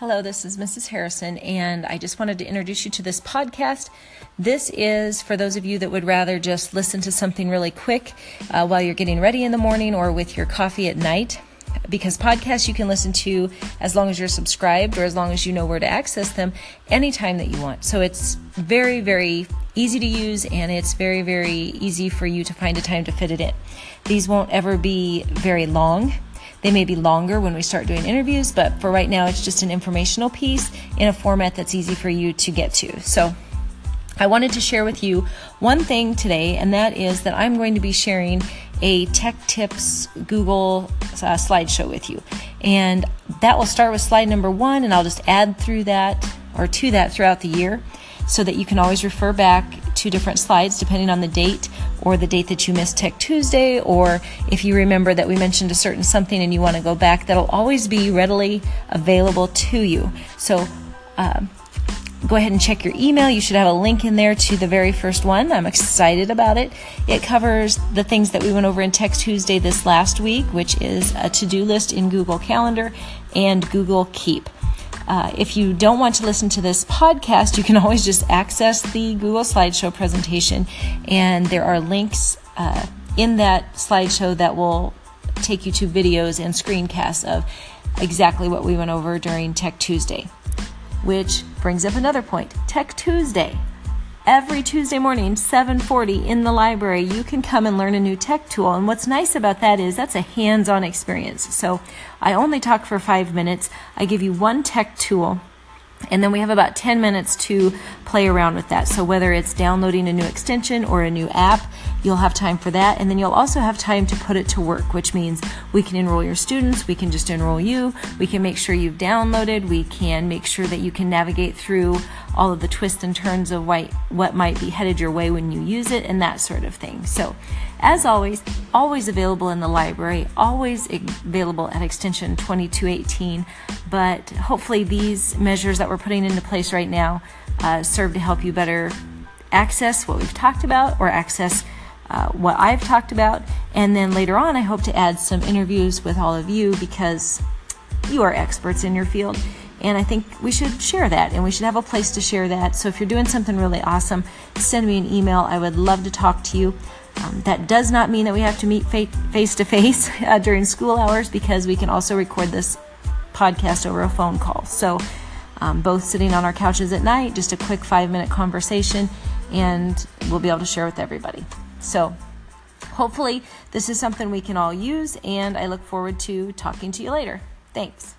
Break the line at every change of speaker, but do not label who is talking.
Hello, this is Mrs. Harrison, and I just wanted to introduce you to this podcast. This is for those of you that would rather just listen to something really quick uh, while you're getting ready in the morning or with your coffee at night. Because podcasts you can listen to as long as you're subscribed or as long as you know where to access them anytime that you want. So it's very, very easy to use and it's very, very easy for you to find a time to fit it in. These won't ever be very long. They may be longer when we start doing interviews, but for right now, it's just an informational piece in a format that's easy for you to get to. So, I wanted to share with you one thing today, and that is that I'm going to be sharing a Tech Tips Google uh, slideshow with you. And that will start with slide number one, and I'll just add through that or to that throughout the year so that you can always refer back to different slides depending on the date or the date that you missed Tech Tuesday, or if you remember that we mentioned a certain something and you want to go back, that'll always be readily available to you. So, uh, go ahead and check your email. You should have a link in there to the very first one. I'm excited about it. It covers the things that we went over in Tech Tuesday this last week, which is a to do list in Google Calendar and Google Keep. Uh, if you don't want to listen to this podcast, you can always just access the Google Slideshow presentation, and there are links uh, in that slideshow that will take you to videos and screencasts of exactly what we went over during Tech Tuesday. Which brings up another point Tech Tuesday every Tuesday morning, 7:40 in the library, you can come and learn a new tech tool. And what's nice about that is that's a hands-on experience. So, I only talk for 5 minutes. I give you one tech tool and then we have about 10 minutes to play around with that. So, whether it's downloading a new extension or a new app, you'll have time for that. And then you'll also have time to put it to work, which means we can enroll your students, we can just enroll you, we can make sure you've downloaded, we can make sure that you can navigate through all of the twists and turns of what might be headed your way when you use it, and that sort of thing. So, as always, always available in the library, always available at extension 2218. But hopefully, these measures that we're putting into place right now uh, serve to help you better access what we've talked about or access uh, what I've talked about. And then later on, I hope to add some interviews with all of you because you are experts in your field. And I think we should share that and we should have a place to share that. So if you're doing something really awesome, send me an email. I would love to talk to you. Um, that does not mean that we have to meet face to face during school hours because we can also record this podcast over a phone call. So, um, both sitting on our couches at night, just a quick five minute conversation, and we'll be able to share with everybody. So, hopefully, this is something we can all use, and I look forward to talking to you later. Thanks.